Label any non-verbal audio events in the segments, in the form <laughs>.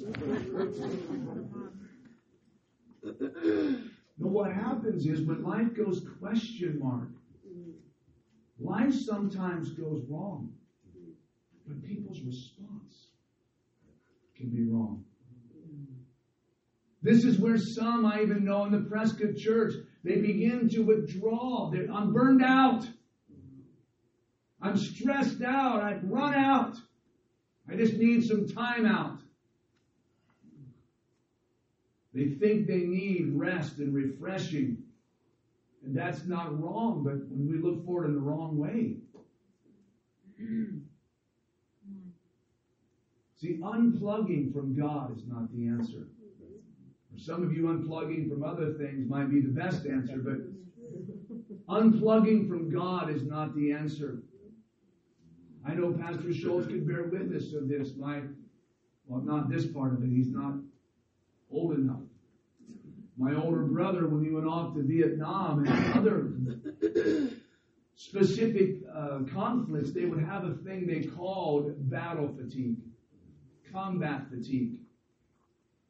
no, what happens is when life goes question mark, life sometimes goes wrong, but people's response can be wrong. This is where some, I even know in the Prescott Church, they begin to withdraw. They're, I'm burned out. I'm stressed out. I've run out. I just need some time out. They think they need rest and refreshing. And that's not wrong, but when we look for it in the wrong way. See, unplugging from God is not the answer. For some of you, unplugging from other things might be the best answer, but unplugging from God is not the answer. I know Pastor Schultz could bear witness of this. My, well, not this part of it. He's not old enough. My older brother, when he went off to Vietnam and other specific uh, conflicts, they would have a thing they called battle fatigue, combat fatigue.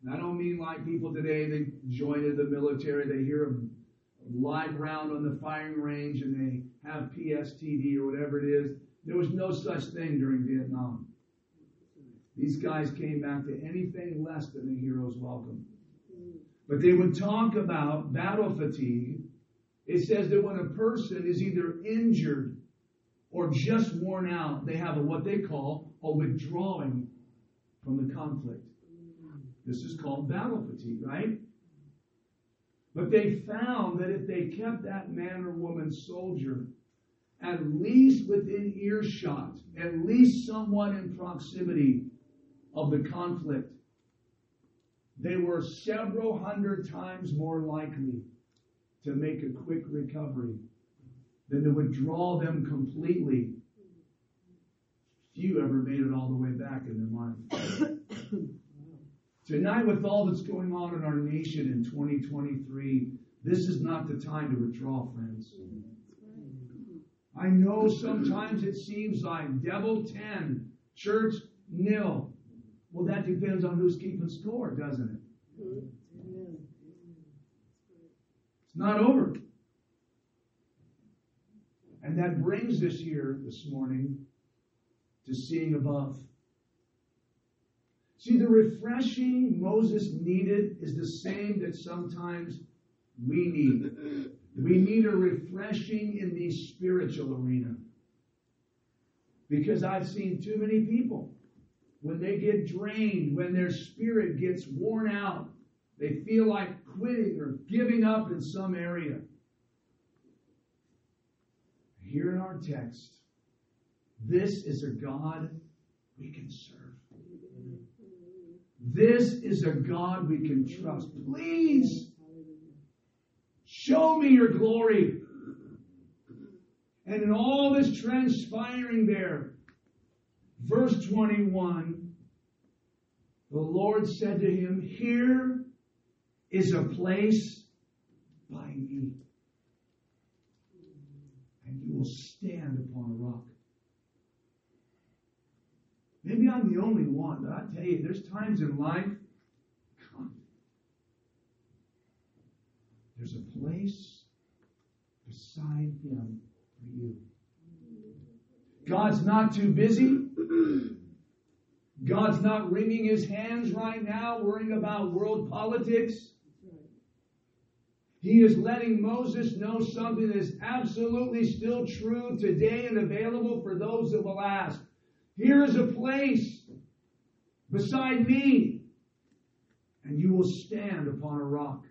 And I don't mean like people today, they joined the military, they hear a live round on the firing range and they have PSTD or whatever it is. There was no such thing during Vietnam. These guys came back to anything less than a hero's welcome. Mm. But they would talk about battle fatigue. It says that when a person is either injured or just worn out, they have a, what they call a withdrawing from the conflict. Mm. This is called battle fatigue, right? But they found that if they kept that man or woman soldier at least within earshot, at least somewhat in proximity of the conflict, they were several hundred times more likely to make a quick recovery than to withdraw them completely. Few ever made it all the way back in their life. <coughs> Tonight, with all that's going on in our nation in 2023, this is not the time to withdraw, friends. I know sometimes it seems like devil 10, church nil. Well, that depends on who's keeping score, doesn't it? It's not over. And that brings us here this morning to seeing above. See, the refreshing Moses needed is the same that sometimes we need. We need a refreshing in the spiritual arena. Because I've seen too many people, when they get drained, when their spirit gets worn out, they feel like quitting or giving up in some area. Here in our text, this is a God we can serve. This is a God we can trust. Please show me your glory. And in all this transpiring there, verse 21, the Lord said to him, Here is a place by me, and you will stand upon a rock. Maybe I'm the only one, but I tell you, there's times in life, come, there's a place beside Him for you. God's not too busy. God's not wringing his hands right now, worrying about world politics. He is letting Moses know something that is absolutely still true today and available for those that will ask. Here is a place beside me, and you will stand upon a rock.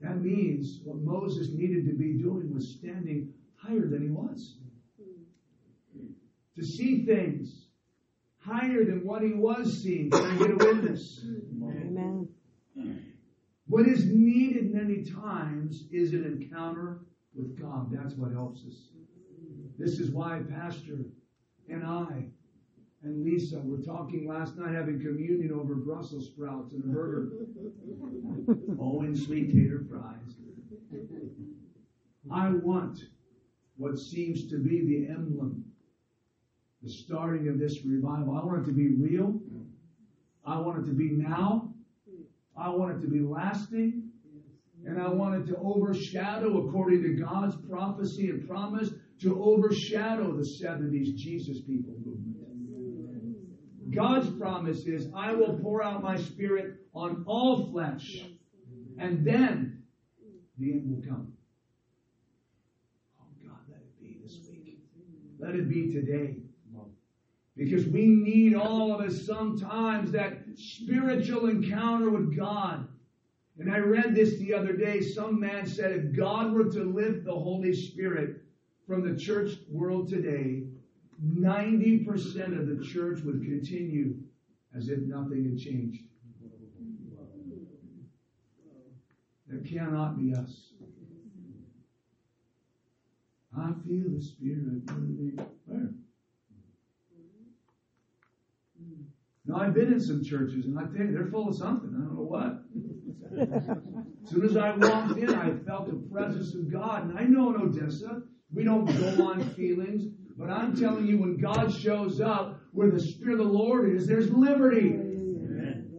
That means what Moses needed to be doing was standing higher than he was. To see things higher than what he was seeing. Can I get a witness? Amen. What is needed many times is an encounter with God. That's what helps us. This is why Pastor and I and Lisa were talking last night having communion over Brussels sprouts and a burger. <laughs> oh, and sweet tater fries. I want what seems to be the emblem, the starting of this revival. I want it to be real I want it to be now. I want it to be lasting. And I want it to overshadow, according to God's prophecy and promise, to overshadow the 70s Jesus people movement. God's promise is, I will pour out my spirit on all flesh, and then the end will come. Oh God, let it be this week. Let it be today. Because we need all of us sometimes that spiritual encounter with God. And I read this the other day. Some man said if God were to lift the Holy Spirit from the church world today, 90% of the church would continue as if nothing had changed. That cannot be us. I feel the Spirit moving. Where? Now, I've been in some churches, and I tell you, they're full of something. I don't know what. as soon as I walked in, I felt the presence of God. And I know in Odessa, we don't go on feelings, but I'm telling you, when God shows up, where the Spirit of the Lord is, there's liberty. Amen.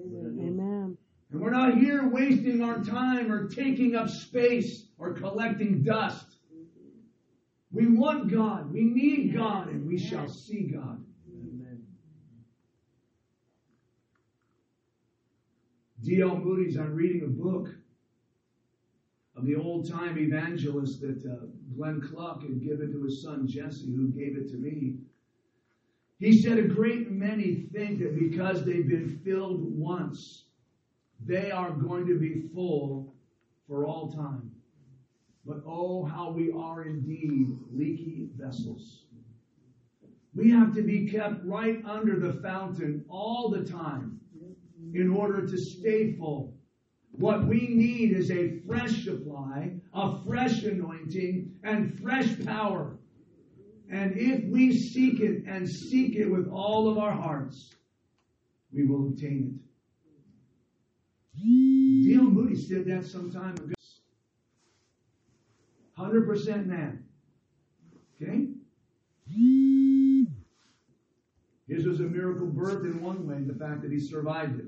Amen. And we're not here wasting our time or taking up space or collecting dust. We want God. We need God, and we shall see God. D.L. Moody's, I'm reading a book of the old time evangelist that uh, Glenn Cluck had given to his son Jesse, who gave it to me. He said a great many think that because they've been filled once, they are going to be full for all time. But oh, how we are indeed leaky vessels. We have to be kept right under the fountain all the time in order to stay full. What we need is a fresh supply, a fresh anointing, and fresh power. And if we seek it and seek it with all of our hearts, we will obtain it. D.L. Moody said that some time ago. 100% man. Okay? His was a miracle birth in one way, the fact that he survived it.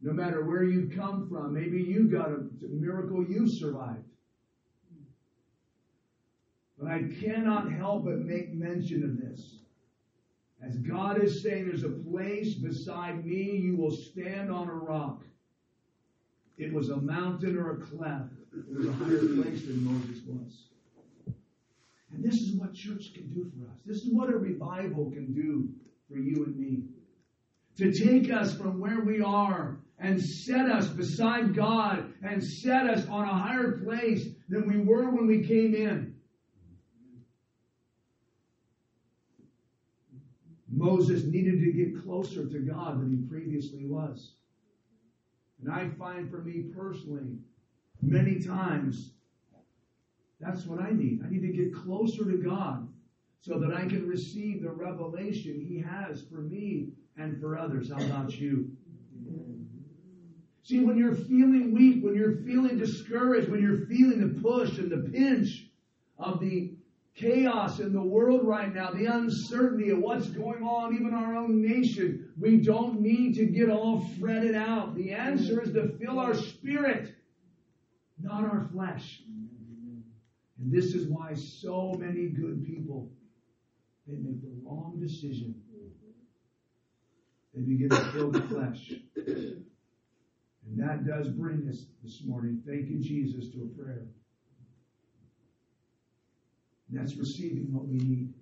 No matter where you've come from, maybe you got a miracle you survived. But I cannot help but make mention of this. As God is saying, there's a place beside me, you will stand on a rock. It was a mountain or a cleft. It was a higher place than Moses was. And this is what church can do for us. This is what a revival can do for you and me. To take us from where we are and set us beside God and set us on a higher place than we were when we came in. Moses needed to get closer to God than he previously was. And I find for me personally, many times, that's what I need. I need to get closer to God so that I can receive the revelation He has for me and for others. How about you? See, when you're feeling weak, when you're feeling discouraged, when you're feeling the push and the pinch of the chaos in the world right now, the uncertainty of what's going on, even our own nation, we don't need to get all fretted out. The answer is to fill our spirit, not our flesh. And this is why so many good people they make the wrong decision. They begin to fill the flesh. And that does bring us this morning, thank you, Jesus, to a prayer. And that's receiving what we need.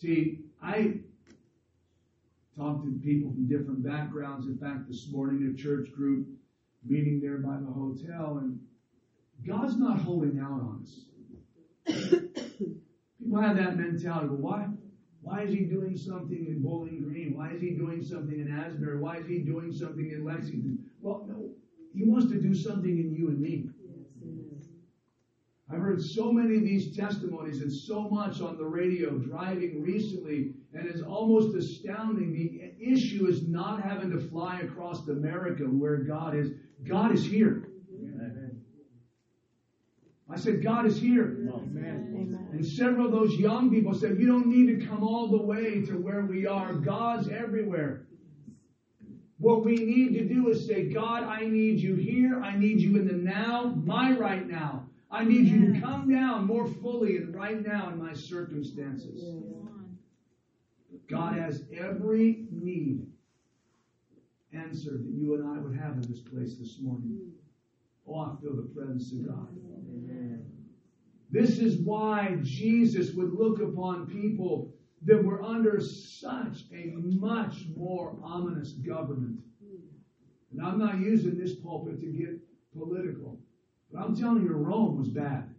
See, I talked to people from different backgrounds. In fact, this morning, a church group meeting there by the hotel, and God's not holding out on us. <coughs> People have that mentality. Well, why? Why is he doing something in Bowling Green? Why is he doing something in Asbury? Why is he doing something in Lexington? Well, no, he wants to do something in you and me. I've heard so many of these testimonies and so much on the radio driving recently, and it's almost astounding. The issue is not having to fly across America where God is. God is here. I said, God is here. Amen. And several of those young people said, You don't need to come all the way to where we are. God's everywhere. What we need to do is say, God, I need you here. I need you in the now, my right now. I need you to come down more fully and right now in my circumstances. God has every need answered that you and I would have in this place this morning. Hmm. Oh, I feel the presence of God. This is why Jesus would look upon people that were under such a much more ominous government. And I'm not using this pulpit to get political, but I'm telling you, Rome was bad.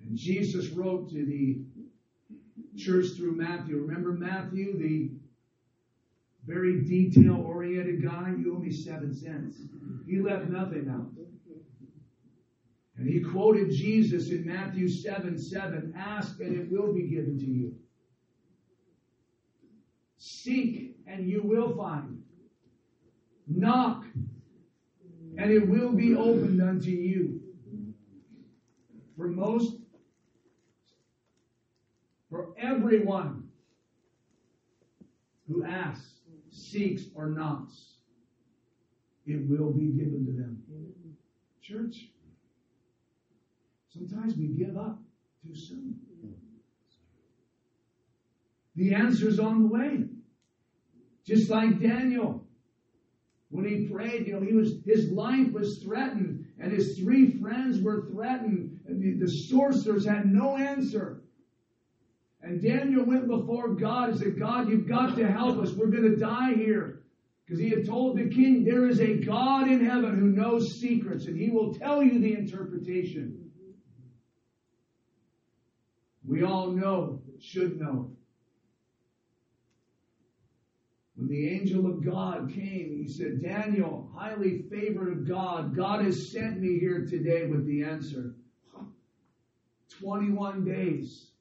And Jesus wrote to the church through Matthew. Remember Matthew, the very detail oriented guy? You owe me seven cents. He left nothing out. And he quoted Jesus in Matthew 7 7 Ask and it will be given to you. Seek and you will find. Knock and it will be opened unto you. For most, for everyone who asks, seeks, or knocks, it will be given to them. Church, sometimes we give up too soon. The answer's on the way. Just like Daniel. When he prayed, you know, he was his life was threatened, and his three friends were threatened, the, the sorcerers had no answer. And Daniel went before God and said, God, you've got to help us. We're going to die here. Because he had told the king, there is a God in heaven who knows secrets, and he will tell you the interpretation. We all know, should know. When the angel of God came, he said, Daniel, highly favored of God, God has sent me here today with the answer. 21 days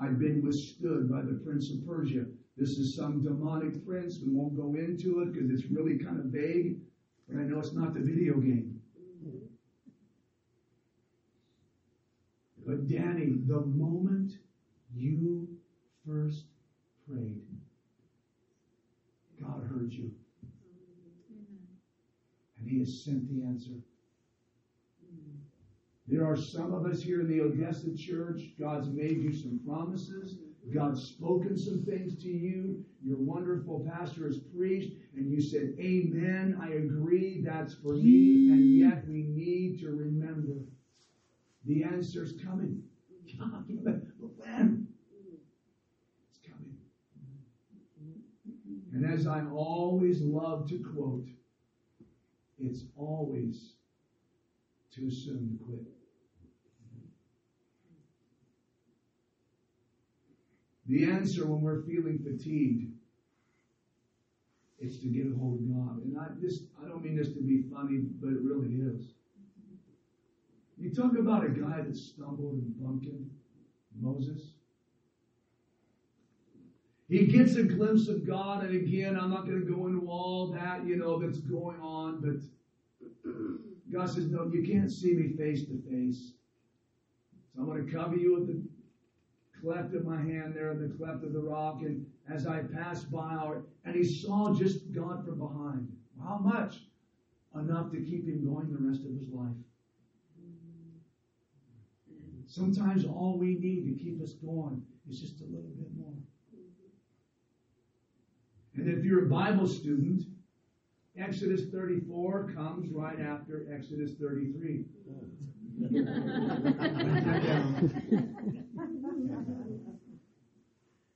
I've been withstood by the prince of Persia. This is some demonic prince. We won't go into it because it's really kind of vague, but I know it's not the video game. But Danny, the moment you first prayed, God heard you. And He has sent the answer. There are some of us here in the Odessa church. God's made you some promises. God's spoken some things to you. Your wonderful pastor has preached, and you said, Amen. I agree. That's for me. And yet we need to remember the answer's coming. But when? It's coming. And as I always love to quote, it's always too soon to quit. The answer when we're feeling fatigued is to get a hold of God. And I this I don't mean this to be funny, but it really is. You talk about a guy that stumbled and bumped him, Moses. He gets a glimpse of God, and again, I'm not going to go into all that, you know, that's going on, but <clears throat> God says, No, you can't see me face to face. So I'm going to cover you with the cleft of my hand there in the cleft of the rock. And as I passed by, and he saw just God from behind. How much? Enough to keep him going the rest of his life. Sometimes all we need to keep us going is just a little bit more. And if you're a Bible student, Exodus 34 comes right after Exodus 33.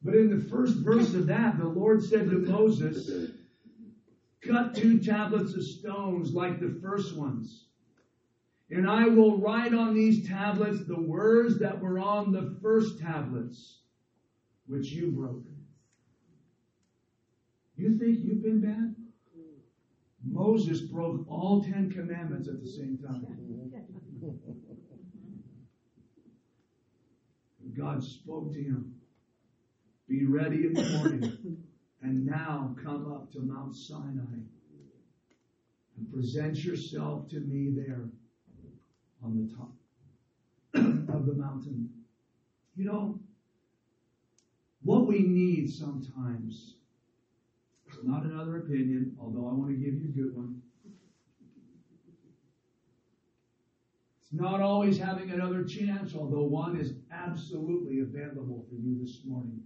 But in the first verse of that, the Lord said to Moses, Cut two tablets of stones like the first ones. And I will write on these tablets the words that were on the first tablets, which you broke. You think you've been bad? Moses broke all Ten Commandments at the same time. God spoke to him. Be ready in the morning, and now come up to Mount Sinai. and present yourself to me there on the top of the mountain. You know, what we need sometimes, it's not another opinion, although I want to give you a good one. It's not always having another chance, although one is absolutely available for you this morning.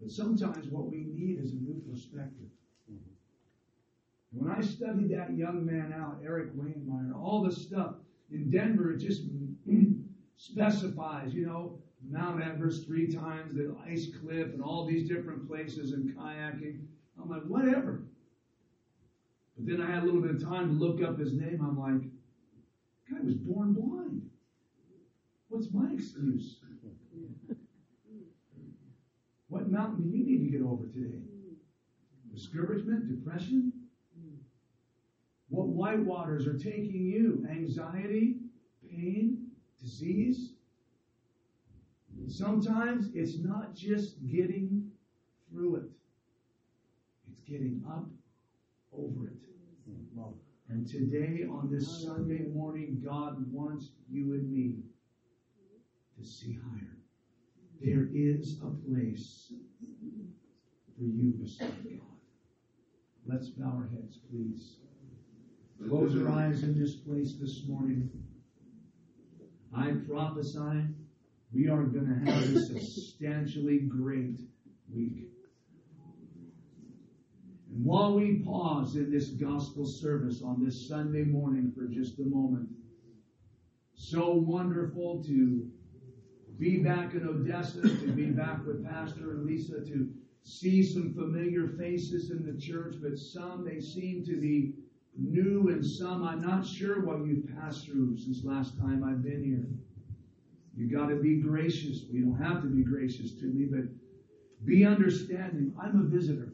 But sometimes what we need is a new perspective. When I studied that young man out, Erik Weihenmayer, all the stuff in Denver, just <clears throat> specifies, you know, Mount Everest three times, the ice cliff, and all these different places and kayaking. I'm like, whatever. But then I had a little bit of time to look up his name. I'm like, guy was born blind. What's my excuse? What mountain do you need to get over today? Discouragement, depression? What white waters are taking you? Anxiety, pain, disease? Sometimes it's not just getting through it, it's getting up over it. And today, on this Sunday morning, God wants you and me to see higher. There is a place for you beside God. Let's bow our heads, please. Close your eyes in this place this morning. I prophesy we are going to have a substantially great week. And while we pause in this gospel service on this Sunday morning for just a moment, so wonderful to be back in Odessa, to be back with Pastor and Lisa, to see some familiar faces in the church, but some they seem to be new and some I'm not sure what you've passed through since last time I've been here. You got to be gracious. You don't have to be gracious to me, but be understanding. I'm a visitor.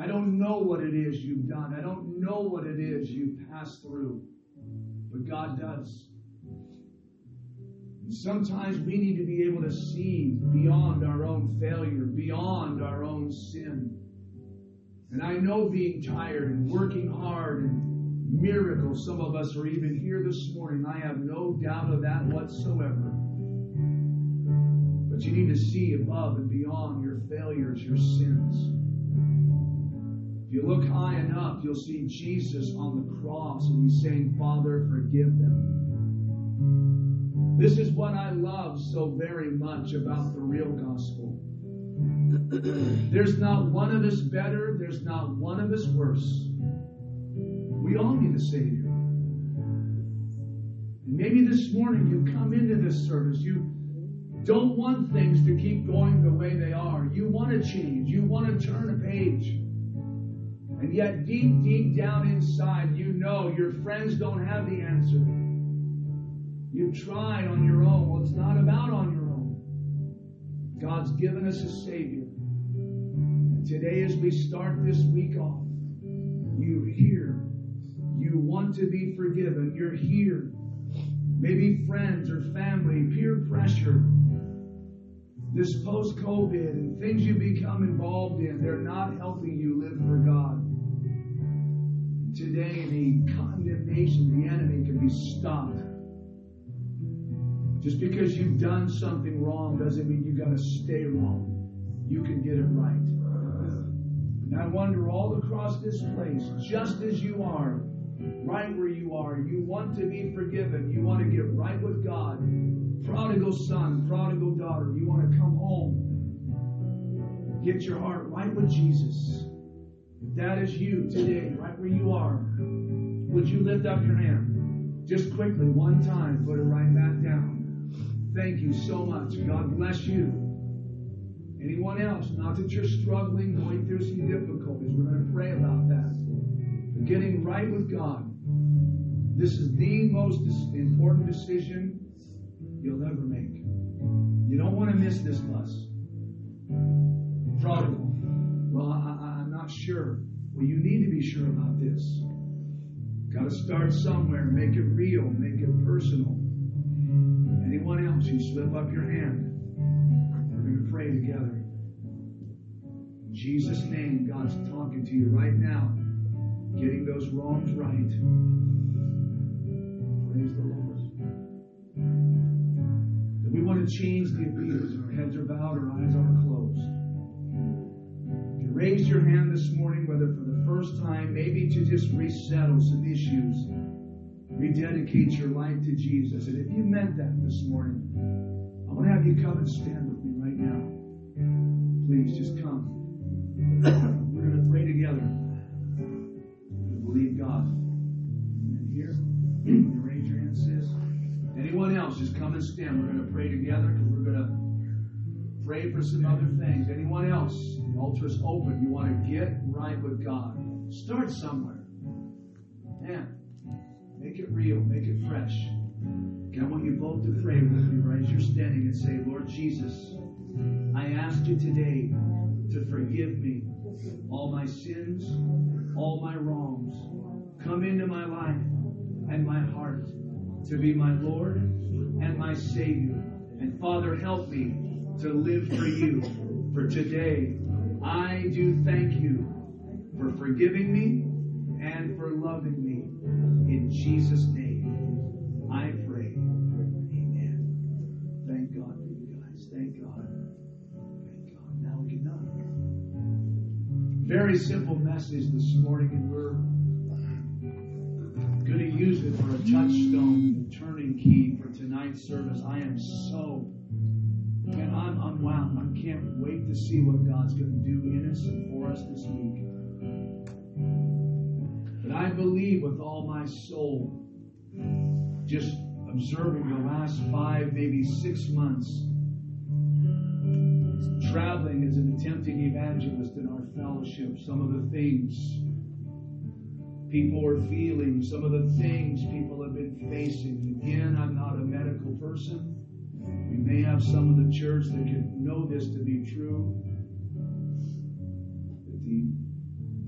I don't know what it is you've done. I don't know what it is you've passed through, but God does. And sometimes we need to be able to see beyond our own failure, beyond our own sin. And I know being tired and working hard and miracles, some of us are even here this morning. I have no doubt of that whatsoever. But you need to see above and beyond your failures, your sins. If you look high enough, you'll see Jesus on the cross and he's saying, Father, forgive them. This is what I love so very much about the real gospel. <clears throat> There's not one of us better, there's not one of us worse. We all need a Savior. And maybe this morning you come into this service, you don't want things to keep going the way they are. You want to change, you want to turn a page. And yet, deep, deep down inside, you know your friends don't have the answer. You've tried on your own. Well, it's not about on your own. God's given us a Savior. And today, as we start this week off, you hear, you want to be forgiven. You're here. Maybe friends or family, peer pressure, this post COVID and things you become involved in, they're not helping you live for God. Today, the condemnation, the enemy can be stopped. Just because you've done something wrong doesn't mean you got to stay wrong. You can get it right. And I wonder all across this place, just as you are, right where you are, you want to be forgiven. You want to get right with God. Prodigal son, prodigal daughter, you want to come home. Get your heart right with Jesus. If that is you today, right where you are, would you lift up your hand? Just quickly, one time, put it right back down. Thank you so much. God bless you. Anyone else? Not that you're struggling, going through some difficulties. We're going to pray about that. But getting right with God. This is the most important decision you'll ever make. You don't want to miss this bus. Prodigal. Well, I, am sure. Well, you need to be sure about this. Got to start somewhere. Make it real. Make it personal. Anyone else? You slip up your hand. We're going to pray together. In Jesus' name, God's talking to you right now. getting those wrongs right. Praise the Lord. If we want to change the appearance, our heads are bowed, our eyes are closed. Raised your hand this morning, whether for the first time, maybe to just resettle some issues, rededicate your life to Jesus. And if you meant that this morning, I want to have you come and stand with me right now. Please just come. <coughs> We're going to pray together. Believe God. And here, you <clears throat> raise your hand, sis. Anyone else, just come and stand. We're going to pray together because we're going to pray for some other things. Anyone else? The altar is open. You want to get right with God. Start somewhere. Man, make it real, make it fresh. Okay, I want you both to pray with me right as you're standing and say, Lord Jesus, I ask you today to forgive me all my sins, all my wrongs. Come into my life and my heart to be my Lord and my Savior. And Father, help me to live for you. For today, I do thank you for forgiving me and for loving me. In Jesus' name, I pray. Amen. Thank God for you guys. Thank God. Thank God. Now we can done. Very simple message this morning, and we're going to use it for a touchstone turning key for tonight's service. I am so, man, I'm unwound. I can't wait to see what God's going to do in us and for us this week. But I believe with all my soul, just observing the last five, maybe six months, traveling as an attempting evangelist in our fellowship, some of the things people are feeling, some of the things people have been facing. Again, I'm not a medical person. We may have some of the church that can know this to be true. That the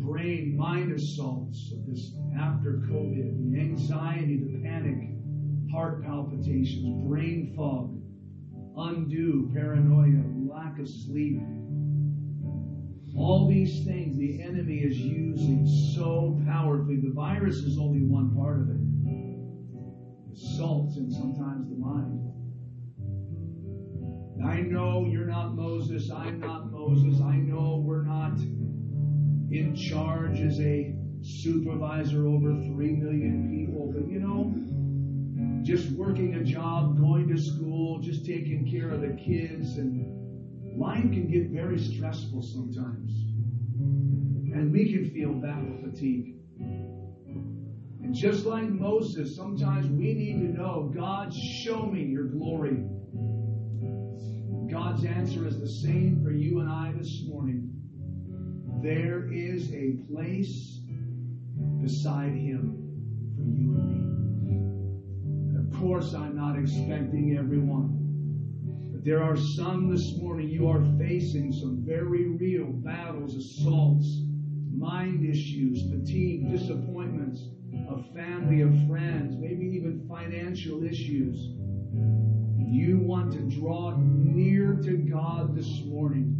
brain mind assaults of this after COVID, the anxiety, the panic, heart palpitations, brain fog, undue paranoia, lack of sleep. All these things the enemy is using so powerfully. The virus is only one part of it. Assaults and sometimes the mind. I know you're not Moses. I'm not Moses. I know we're not in charge as a supervisor over three million people. But you know, just working a job, going to school, just taking care of the kids, and life can get very stressful sometimes. And we can feel battle fatigue. And just like Moses, sometimes we need to know God, show me your glory. God's answer is the same for you and I this morning. There is a place beside Him for you and me. And of course, I'm not expecting everyone. But there are some this morning, you are facing some very real battles, assaults, mind issues, fatigue, disappointments of family, of friends, maybe even financial issues. You want to draw near to God this morning.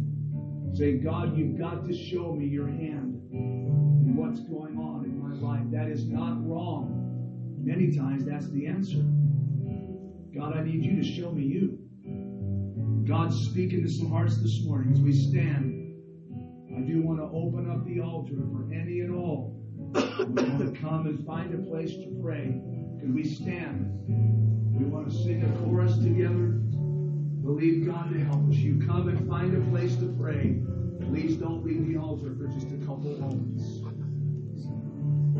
Say, God, you've got to show me your hand and what's going on in my life. That is not wrong. Many times that's the answer. God, I need you to show me you. God's speaking to some hearts this morning as we stand. I do want to open up the altar for any and all who want to come and find a place to pray. Can we stand? We want to sing a chorus together. Believe God to help us. You come and find a place to pray. Please don't leave the altar for just a couple moments.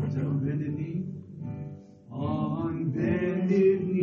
Is that on bended knee? On bended knee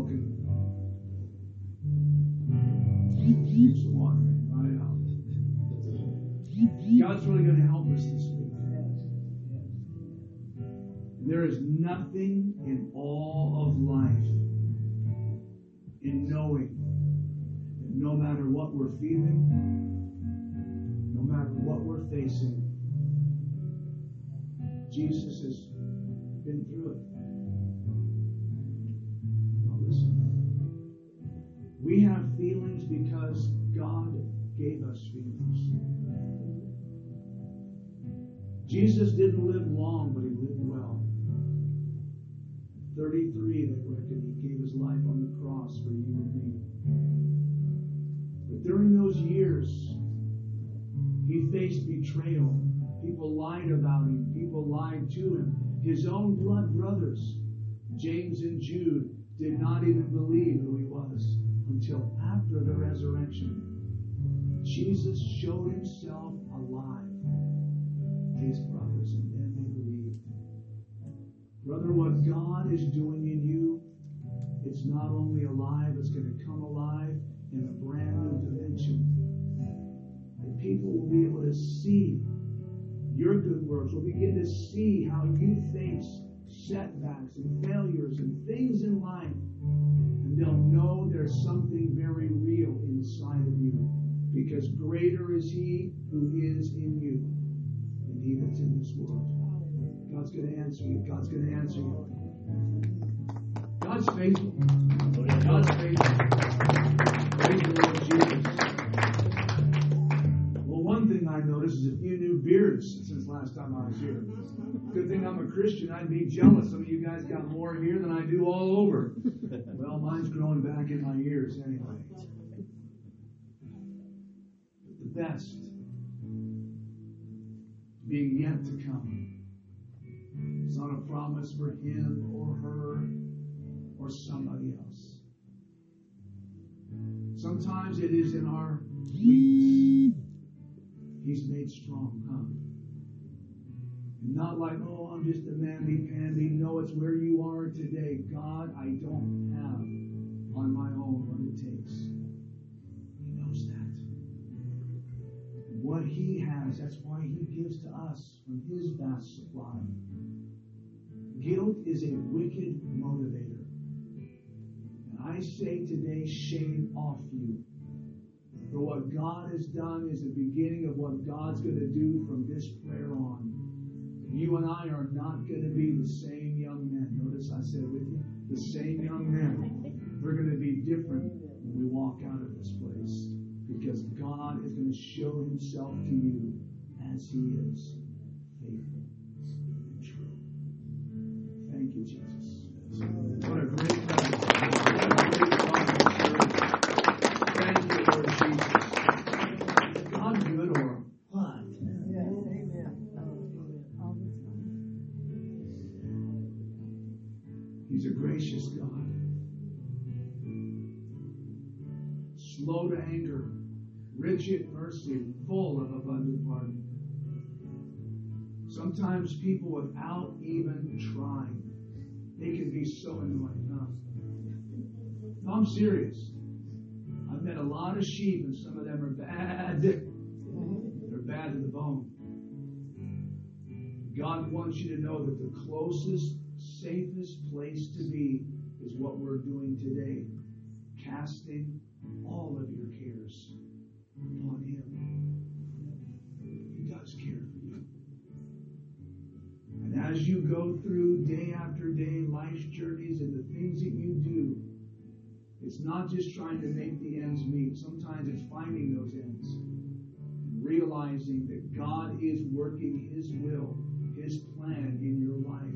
smoking. Keeps the water right out. God's really going to help us this week. There is nothing in all of life in knowing that no matter what we're feeling, no matter what we're facing, Jesus has been through it. We have feelings because God gave us feelings. Jesus didn't live long, but he lived well. 33, they reckon, he gave his life on the cross for you and me. But during those years, he faced betrayal. People lied about him. People lied to him. His own blood brothers, James and Jude, did not even believe who he was until after the resurrection. Jesus showed himself alive to his brothers, and then they believed. Brother, what God is doing in you, it's not only alive, it's going to come alive in a brand new dimension. And people will be able to see your good works, will begin to see how you face setbacks and failures and things in life. And they'll know there's something very real inside of you. Because greater is He who is in you than He that's in this world. God's going to answer you. God's going to answer you. God's faithful. God's faithful. Beards since last time I was here. Good thing I'm a Christian. I'd be jealous. Some of you guys got more here than I do all over. Well, mine's growing back in my ears anyway. The best being yet to come. It's not a promise for him or her or somebody else. Sometimes it is in our weakness. He's made strong, huh? And not like, oh, I'm just a mamby-pamby. No, it's where you are today. God, I don't have on my own what it takes. He knows that. What He has, that's why He gives to us from His vast supply. Guilt is a wicked motivator. And I say today, shame off you. For what God has done is the beginning of what God's going to do from this prayer on. You and I are not going to be the same young men. Notice I said with you, the same young men. We're going to be different when we walk out of this place. Because God is going to show himself to you as he is faithful and true. Thank you, Jesus. What a great He's a gracious God. Slow to anger, rich in mercy, full of abundant pardon. Sometimes people, without even trying, they can be so annoying. Huh? I'm serious. I've met a lot of sheep, and some of them are bad. They're bad to the bone. God wants you to know that the closest, safest place to be is what we're doing today casting all of your cares upon Him. He does care for you. And as you go through day after day life's journeys and the things that you do, it's not just trying to make the ends meet. Sometimes it's finding those ends and realizing that God is working His will, His plan in your life.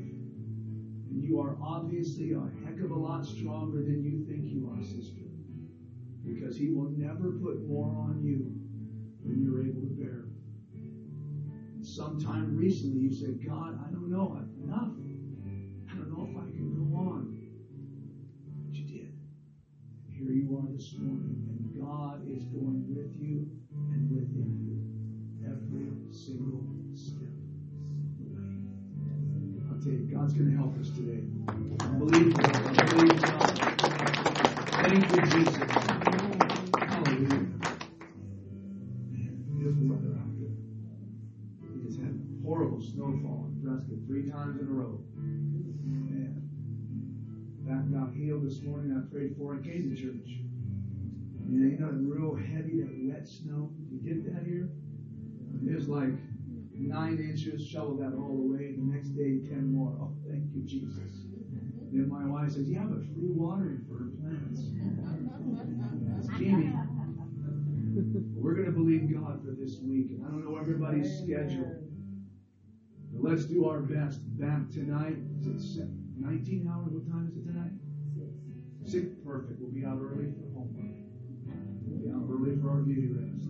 And you are obviously a heck of a lot stronger than you think you are, sister. Because He will never put more on you than you're able to bear. Sometime recently you said, God, I don't know, enough. I don't know if I can go on. But you did. Here you are this morning, and God is going with you and within you every single step God's going to help us today. Believe God. Thank you, Jesus. Hallelujah. Beautiful weather out just had horrible snowfall in Prescott three times in a row. Man. That got healed this morning. I prayed for it. Came to church. You know, you know, real heavy, that wet snow. You get that here? It was like nine inches, shoveled that all away. The next day, ten more. Oh, thank you, Jesus. Then my wife says, Yeah, but free watering for her plants. It's. We're going to believe God for this week. I don't know everybody's schedule. But let's do our best. Back tonight. Is it 19 hours? What time is it tonight? Six. Perfect. We'll be out early for homework. We'll be out early for our beauty rest.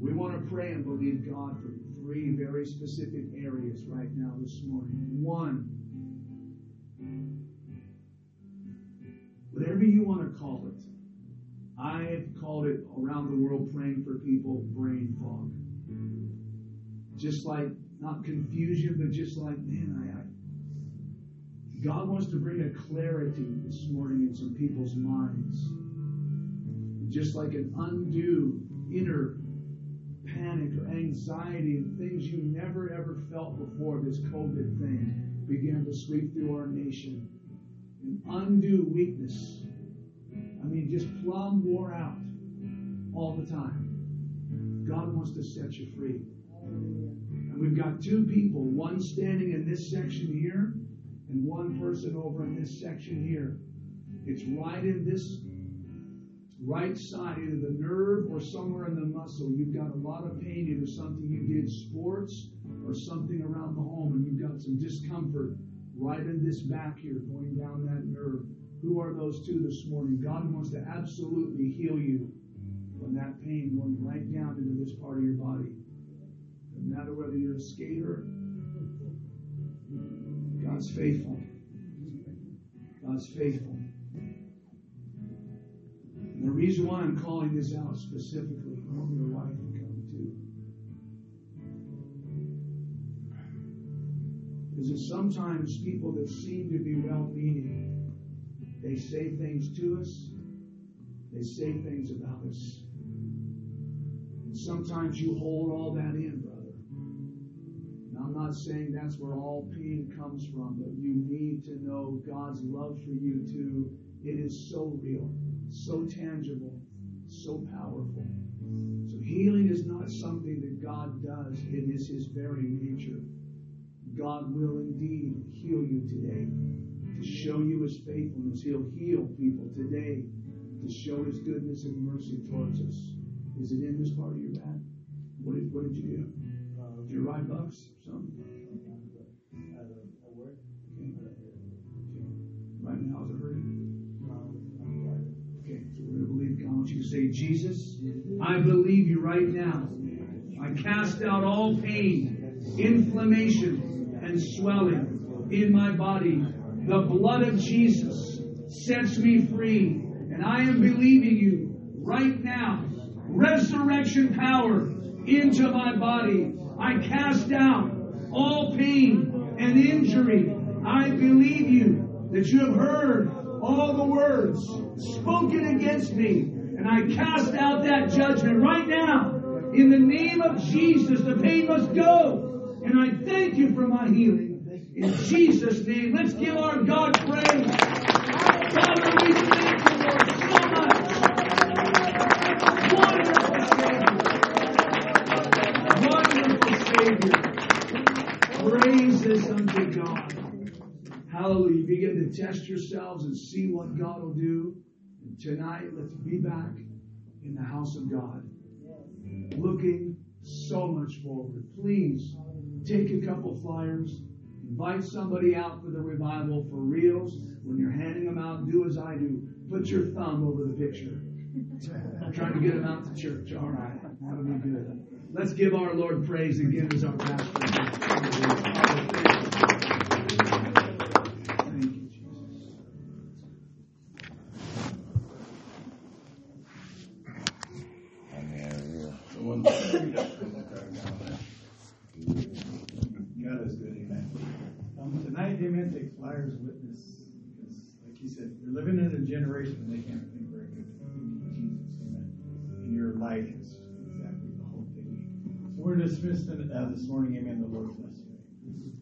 We want to pray and believe God for three very specific areas right now this morning. One, whatever you want to call it, I have called it around the world praying for people brain fog. Just like, not confusion, but just like, man, I, I God wants to bring a clarity this morning in some people's minds. Just like an undue inner panic or anxiety and things you never ever felt before this COVID thing began to sweep through our nation. An undue weakness. I mean, just plumb wore out all the time. God wants to set you free. And we've got two people, one standing in this section here and one person over in this section here. It's right in this right side, either the nerve or somewhere in the muscle. You've got a lot of pain, either something you did sports or something around the home, and you've got some discomfort right in this back here going down that nerve. Who are those two this morning? God wants to absolutely heal you from that pain going right down into this part of your body. No matter whether you're a skater, God's faithful. God's faithful. And the reason why I'm calling this out specifically, I want your wife to come too. Is that sometimes people that seem to be well meaning, they say things to us, they say things about us. And sometimes you hold all that in, brother. And I'm not saying that's where all pain comes from, but you need to know God's love for you too. It is so real so tangible, so powerful. So healing is not something that God does, it is his very nature. God will indeed heal you today to show you his faithfulness. He'll heal people today to show his goodness and mercy towards us. Is it in this part of your back? What did, what did you do? Uh, did you ride bucks? or Something? You say, Jesus, I believe you right now. I cast out all pain, inflammation, and swelling in my body. The blood of Jesus sets me free. And I am believing you right now. Resurrection power into my body. I cast out all pain and injury. I believe you that you have heard all the words spoken against me. And I cast out that judgment right now. In the name of Jesus, the pain must go. And I thank you for my healing. In Jesus' name, let's give our God praise. Father, we thank you, Lord, so much. Wonderful Savior. Wonderful Savior. Praises unto God. Hallelujah. Begin to test yourselves and see what God will do. Tonight, let's be back in the house of God. Looking so much forward. Please take a couple flyers. Invite somebody out for the revival for reals. When you're handing them out, do as I do. Put your thumb over the picture. I'm trying to get them out to church. All right. That'll be good. Let's give our Lord praise again as our pastor. This morning. Amen. The Lord's bless you.